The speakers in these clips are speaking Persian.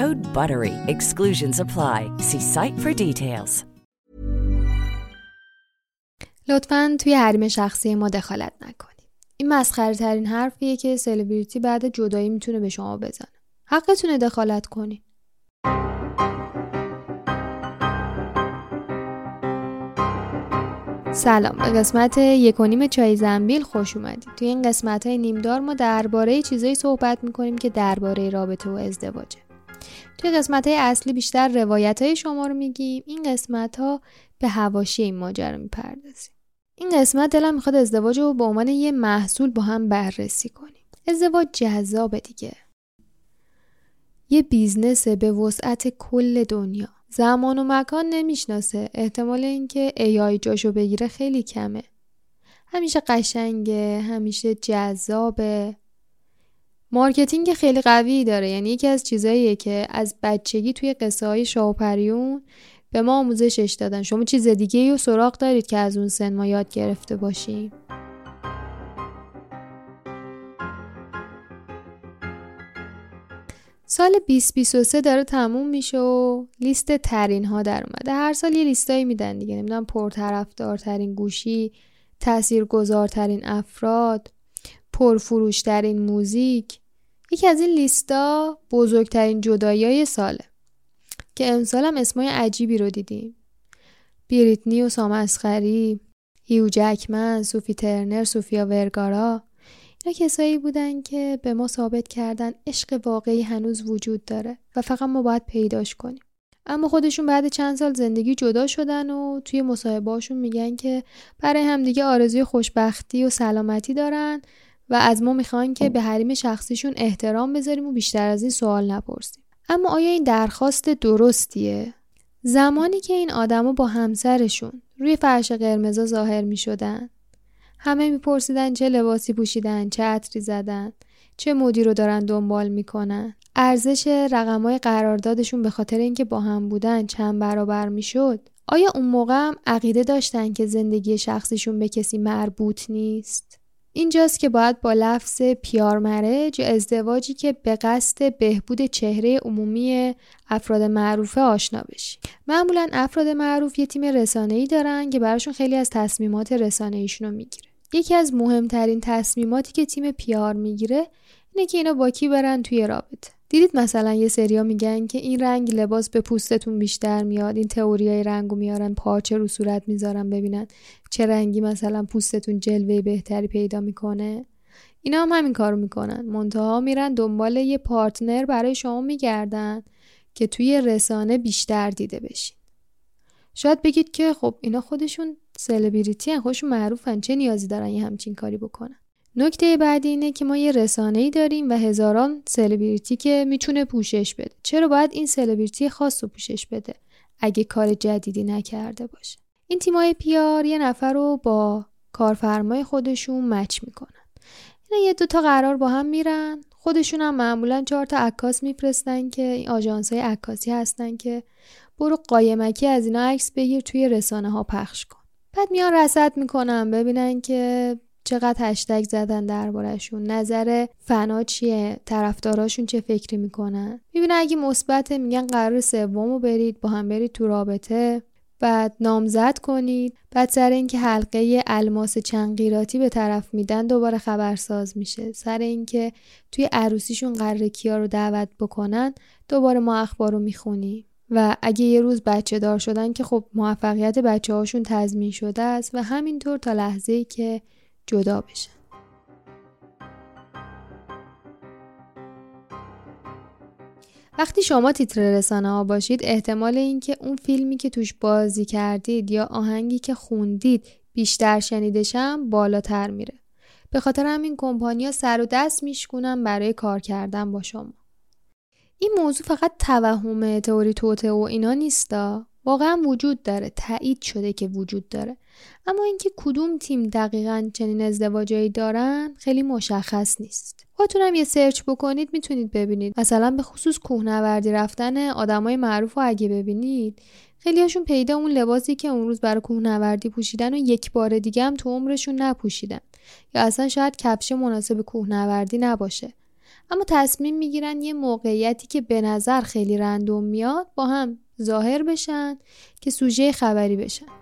Code BUTTERY. Exclusions apply. See site for details. لطفا توی حریم شخصی ما دخالت نکنید. این مسخره ترین حرفیه که سلبریتی بعد جدایی می‌تونه به شما بزنه. حقتونه دخالت کنید. سلام به قسمت یکونیم چای زنبیل خوش اومدید توی این قسمت های نیمدار ما درباره چیزایی صحبت می‌کنیم که درباره رابطه و ازدواجه توی قسمت های اصلی بیشتر روایت های شما رو میگیم. این قسمت ها به حواشی این ماجرا می‌پردازیم. این قسمت دلم می‌خواد ازدواج رو به عنوان یه محصول با هم بررسی کنیم. ازدواج جذابه دیگه. یه business به وسعت کل دنیا. زمان و مکان نمی‌شناسه. احتمال اینکه AI جاشو بگیره خیلی کمه. همیشه قشنگه همیشه جذابه. marketing خیلی قوی داره. یعنی یکی از چیزاییه که از بچگی توی قصه های شاه و پریون به ما آموزشش دادن. شما چیز دیگه و سراغ دارید که از اون سن ما یاد گرفته باشیم. سال 2023 داره تموم میشه و لیست ترین ها در اومده. هر سال یه لیستایی میدن دیگه. نمی‌دونم پرطرفدارترین گوشی تاثیرگذارترین افراد پرفروشترین موزیک. یکی از این لیستا بزرگترین جدایی های ساله که امسال هم اسمای عجیبی رو دیدیم. بریتنی و سام اسخری هیو جکمن سوفی ترنر سوفیا ورگارا اینا کسایی بودن که به ما ثابت کردن عشق واقعی هنوز وجود داره و فقط ما باید پیداش کنیم. اما خودشون بعد چند سال زندگی جدا شدن و توی مصاحبهاشون میگن که برای همدیگه آرزوی خوشبختی و سلامتی دارن و از ما می‌خوان که به حریم شخصیشون احترام بذاریم و بیشتر از این سوال نپرسیم. اما آیا این درخواست درستیه؟ زمانی که این آدما با همسرشون روی فرش قرمزا ظاهر می‌شدن همه میپرسیدن چه لباسی پوشیدن چه عطری زدن چه مدی رو دارن دنبال می‌کنن. ارزش رقمای قراردادشون به خاطر اینکه با هم بودن چند برابر می‌شد. آیا اون موقع هم عقیده داشتن که زندگی شخصیشون به کسی مربوط نیست؟ اینجاست که باید با لفظ پیار مرج ازدواجی که به قصد بهبود چهره عمومی افراد معروفه آشنا بشی. معمولا افراد معروف یه تیم رسانه‌ای دارن که براشون خیلی از تصمیمات رسانه‌ایشون رو می‌گیره. یکی از مهمترین تصمیماتی که تیم پیار می‌گیره اینه که اینا با کی برن توی رابطه. دیدید مثلا یه سریا میگن که این رنگ لباس به پوستتون بیشتر میاد این تئوریای رنگو میارن پارچه رو صورت می‌ذارن ببینن چه رنگی مثلا پوستتون جلوه بهتری پیدا می‌کنه. اینا هم همین کارو می‌کنن. منتها میرن دنبال یه پارتنر برای شما میگردن که توی رسانه بیشتر دیده بشین. شاید بگید که خب اینا خودشون سلبریتی هن خودشون معروفن چه نیازی دارن یه همچین کاری بکنن؟ نکته بعدی اینه که ما یه رسانه ای داریم و هزاران سلبریتی که می‌تونه پوشش بده. چرا باید این سلبریتی خاص رو پوشش بده؟ اگه کار جدیدی نکرده باشه. این تیمای پیار یه نفر رو با کارفرمای خودشون مچ می‌کنن. اینا یه دوتا قرار با هم میرن. خودشون هم معمولا چهار تا عکاس میفرستن که این آژانس های عکاسی هستن که برو قایمکی از اینا عکس بگیر توی رسانه ها پخش کن. بعد میان رصد می‌کنن ببینن که چقدر هشتگ زدن دربارهشون. نظر فنا چیه؟ طرفداراشون چه فکری می‌کنن؟ می‌بینه اگه مثبت میگن قرار سومو برید با هم برید تو رابطه. بعد نامزد کنید. بعد سر اینکه حلقه الماس چنگیراتی به طرف میدن دوباره خبرساز میشه. سر اینکه توی عروسیشون قرار کیا رو دعوت بکنن دوباره ما اخبار رو می‌خونیم. و اگه یه روز بچه دار شدن که خب موفقیت بچه هاشون تضمین شده است و همینطور تا لحظه که جدا بشن وقتی شما تیتر رسانه ها باشید احتمال اینکه اون فیلمی که توش بازی کردید یا آهنگی که خوندید بیشتر شنیدشم بالاتر میره. به خاطر همین کمپانیا سر و دست میشکنن برای کار کردن با شما. این موضوع فقط توهم تئوری توته و اینا نیستا واقعا وجود داره تایید شده که وجود داره. اما اینکه کدوم تیم دقیقا چنین ازدواجایی دارن خیلی مشخص نیست. خودتونم یه سرچ بکنید می‌تونید ببینید. مثلا به خصوص کوهنوردی رفتن آدمای معروف رو اگه ببینید خیلی هاشون پیدا اون لباسی که اون روز برای کوهنوردی پوشیدن و یک بار دیگه هم تو عمرشون نپوشیدن. یا اصلا شاید کفش مناسب کوهنوردی نباشه. اما تصمیم می‌گیرن یه موقعیتی که به نظر خیلی رندوم میاد با هم ظاهر بشن که سوژه خبری بشن.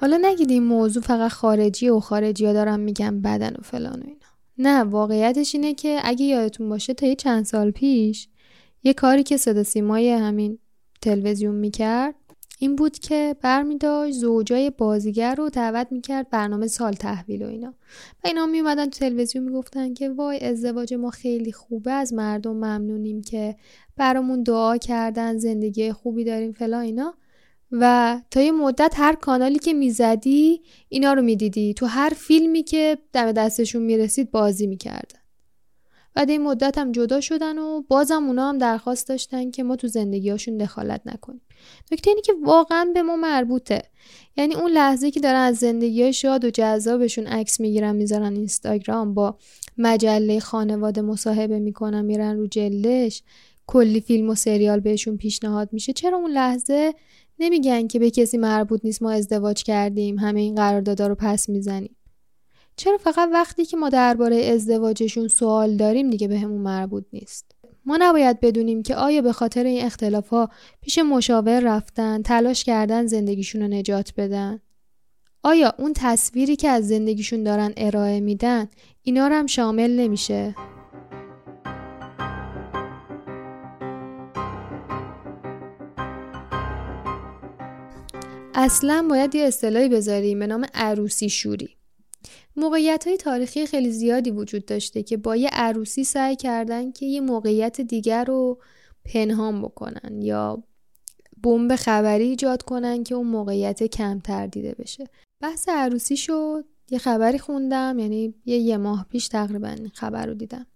حالا نگید این موضوع فقط خارجی و خارجی ها دارم میگم بدن و فلان و اینا. نه واقعیتش اینه که اگه یادتون باشه تا یه چند سال پیش یه کاری که صدا سیمای همین تلویزیون می‌کرد این بود که برمیداشت زوجای بازیگر رو دعوت می‌کرد برنامه سال تحویل و اینا. و اینا میومدن تو تلویزیون می‌گفتن که وای ازدواج ما خیلی خوبه از مردم ممنونیم که برامون دعا کردن زندگی خوبی داریم فلا اینا. و تا یه مدت هر کانالی که می‌زدی اینا رو می‌دیدی. تو هر فیلمی که دم دستشون می‌رسید بازی می‌کردن. بعد این مدت هم جدا شدن و بازم اونا هم درخواست داشتن که ما تو زندگیاشون دخالت نکنیم. نکته اینی که واقعا به ما مربوطه. یعنی اون لحظه که دارن از زندگی شاد و جذابشون عکس می‌گیرن می‌ذارن اینستاگرام با مجله خانواده مصاحبه می‌کنن میرن رو جلدش کلی فیلم و سریال بهشون پیشنهاد میشه. چرا اون لحظه نمیگن که به کسی مربوط نیست ما ازدواج کردیم همه این قراردادا رو پس می‌زنیم. چرا فقط وقتی که ما درباره ازدواجشون سوال داریم دیگه به همون مربوط نیست؟ ما نباید بدونیم که آیا به خاطر این اختلاف ها پیش مشاور رفتن تلاش کردن زندگیشون رو نجات بدن؟ آیا اون تصویری که از زندگیشون دارن ارائه میدن اینا هم شامل نمیشه؟ اصلا باید یه اصطلاحی بذاریم به نام عروسی شوری. موقعیت های تاریخی خیلی زیادی وجود داشته که با یه عروسی سعی کردن که یه موقعیت دیگر رو پنهان بکنن یا بمب خبری ایجاد کنن که اون موقعیت کمتر دیده بشه. بحث عروسی شد یه خبری خوندم یعنی یه یه ماه پیش تقریبا خبر رو دیدم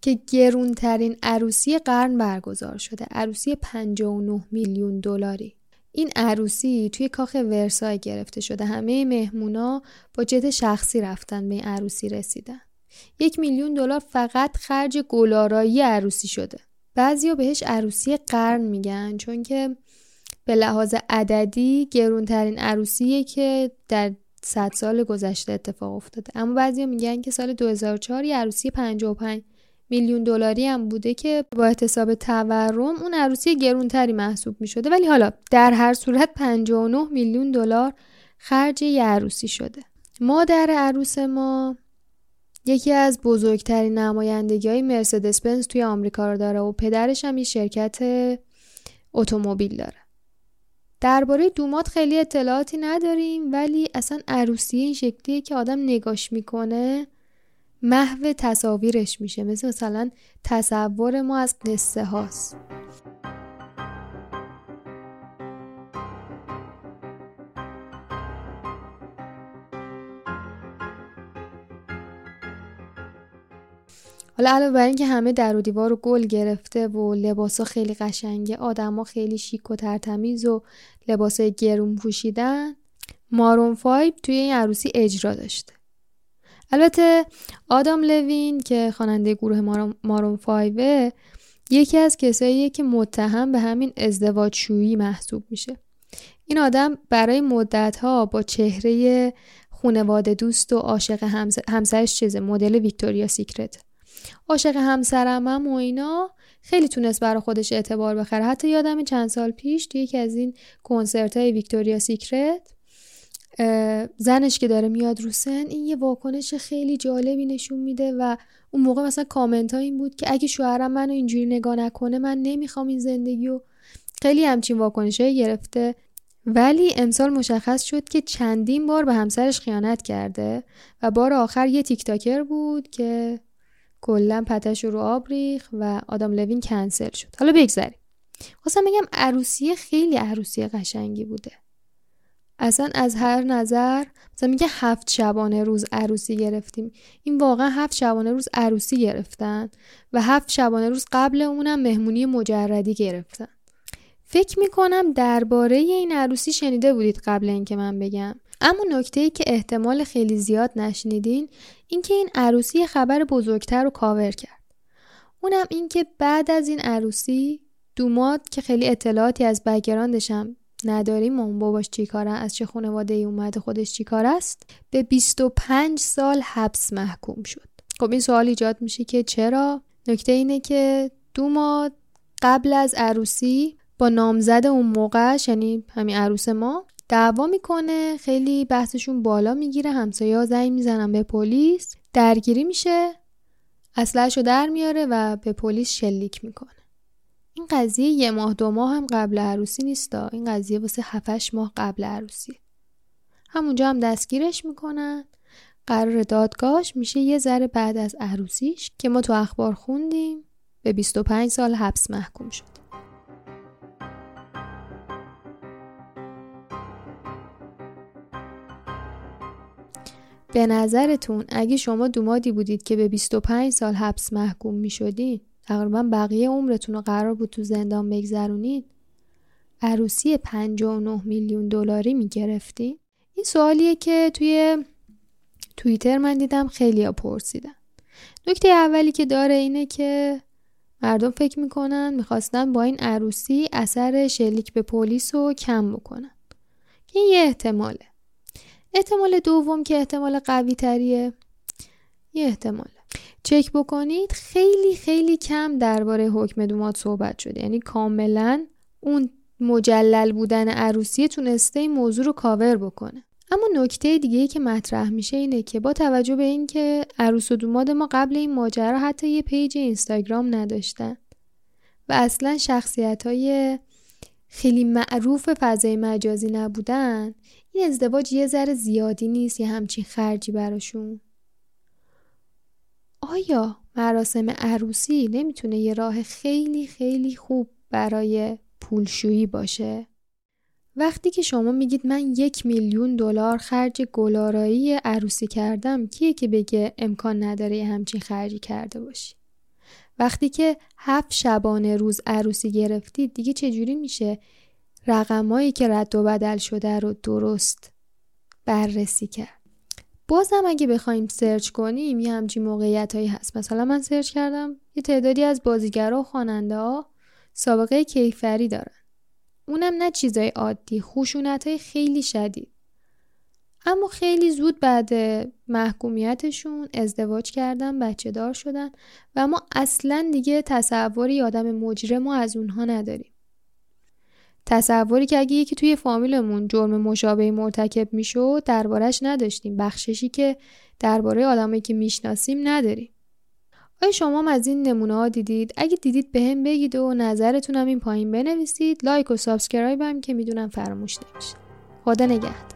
که گرونترین عروسی قرن برگزار شده عروسی 59 میلیون دلاری. این عروسی توی کاخ ورسای گرفته شده. همه مهمونا با جت شخصی رفتن به این عروسی رسیدن. یک میلیون دلار فقط خرج گلارایی عروسی شده. بعضیا بهش عروسی قرن میگن چون که به لحاظ عددی گرونترین عروسیه که در صد سال گذشته اتفاق افتاده. اما بعضیا میگن که سال 2004 یه عروسی 55 میلیون دلاری هم بوده که با احتساب تورم اون عروسی گرونتری محسوب می شده ولی حالا در هر صورت 59 میلیون دلار خرج یه عروسی شده. مادر عروس ما یکی از بزرگترین نمایندگی های مرسدس بنز توی آمریکا رو داره و پدرش هم یه شرکت اتومبیل داره. درباره دومات خیلی اطلاعاتی نداریم ولی اصلا عروسی این شکلیه که آدم نگاش می‌کنه. محو تصاویرش میشه. مثل مثلا تصور ما از قصه هاست. حالا علاوه بر اینکه همه در و دیوار و گل گرفته و لباسا خیلی قشنگه آدما خیلی شیک و ترتمیز و لباسای گرون پوشیدن مارون فایب توی این عروسی اجرا داشته. البته آدام لوین که خواننده گروه مارون فایوه یکی از کساییه که متهم به همین ازدواج شویی محسوب میشه. این آدم برای مدت ها با چهره خونواده دوست و عاشق همسرش چیزه مدل ویکتوریا سیکرت. عاشق همسرم هم و اینا خیلی تونست برای خودش اعتبار بخره. حتی یادم چند سال پیش توی یکی از این کنسرت های ویکتوریا سیکرت زنش که داره میاد رو سن این یه واکنش خیلی جالبی نشون میده و اون موقع مثلا کامنت ها این بود که اگه شوهرم منو اینجوری نگاه نکنه من نمی‌خوام این زندگی و خیلی همچین واکنش گرفته. ولی امسال مشخص شد که چندین بار به همسرش خیانت کرده و بار آخر یه تیک تاکر بود که کلا پتش رو آب ریخ و آدم لوین کنسل شد. حالا بگذریم خواستم بگم عروسی خیلی عروسی قشنگی بوده. اصلا از هر نظر مثلا میگه هفت شبانه روز عروسی گرفتیم. این واقعا هفت شبانه روز عروسی گرفتن و هفت شبانه روز قبل اونم مهمونی مجردی گرفتن. فکر می‌کنم درباره این عروسی شنیده بودید قبل اینکه من بگم. اما نکته ای که احتمال خیلی زیاد نشنیدین اینکه این عروسی خبر بزرگتر رو کاور کرد. اونم اینکه بعد از این عروسی دوماد که خیلی اطلاعاتی از بگراندشم نداریم؟ اون باباش چی کاره از چه خانواده ای اومده خودش چی کار است؟ به 25 سال حبس محکوم شد. خب این سوال ایجاد میشه که چرا؟ نکته اینه که دوماد قبل از عروسی با نامزد اون موقعش یعنی همین عروس ما دعوا می‌کنه خیلی بحثشون بالا می‌گیره همسایه ها زنگ می‌زنن به پلیس درگیری میشه اسلحهشو در میاره و به پلیس شلیک می‌کنه. این قضیه یه ماه دو ماه هم قبل عروسی نیستا. این قضیه واسه هفتش ماه قبل عروسی. همونجا هم دستگیرش می‌کنن. قرار دادگاهش میشه یه ذره بعد از عروسیش که ما تو اخبار خوندیم. به 25 سال حبس محکوم شد. به نظرتون اگه شما دومادی بودید که به 25 سال حبس محکوم می شدین تقریبا بقیه عمرتون رو قرار بود تو زندان بگذرونید؟ عروسی 59 میلیون دلاری می گرفتین این سوالیه که توی توییتر من دیدم خیلی ها پرسیدن. نکته اولی که داره اینه که مردم فکر می‌کنن می‌خواستن با این عروسی اثر شلیک به پلیس رو کم بکنن. که یه احتماله. احتمال دوم که احتمال قوی تریه یه احتمال. چک بکنید خیلی خیلی کم درباره حکم دومات صحبت شده. یعنی کاملا اون مجلل بودن عروسی تونسته این موضوع رو کاور بکنه. اما نکته دیگه ای که مطرح میشه اینه که با توجه به اینکه عروس و دوماد ما قبل این ماجرا حتی یه page اینستاگرام نداشتن و اصلا شخصیت های خیلی معروف فضای مجازی نبودن این ازدواج یه ذره زیادی نیست یه همچین خرجی براشون. آیا مراسم عروسی نمی‌تونه یه راه خیلی خیلی خوب برای پولشویی باشه؟ وقتی که شما میگید من یک میلیون دلار خرج گلارایی عروسی کردم کیه که بگه امکان نداره همچین خرجی کرده باشی؟ وقتی که هفت شبانه روز عروسی گرفتید دیگه چجوری میشه رقمایی که رد و بدل شده رو درست بررسی کرد بازم اگه بخوایم سرچ کنیم یه همچین موقعیت هایی هست. مثلا من سرچ کردم یه تعدادی از بازیگرا و خواننده ها سابقه کیفری دارن. اونم نه چیزای عادی خشونت های خیلی شدید. اما خیلی زود بعد محکومیتشون ازدواج کردن بچه دار شدن و ما اصلا دیگه تصوری آدم مجرم ما از اونها نداریم. تصوری که اگه یکی توی فامیلمون جرم مشابه مرتکب می‌شد دربارش نداشتیم. بخششی که درباره آدمایی که می‌شناسیم نداریم. آیا شما هم از این نمونه ها دیدید؟ اگه دیدید به هم بگید و نظرتون هم این پایین بنویسید. لایک و سابسکرایب هم که می‌دونم فراموش نمیشه. خدا نگهدار.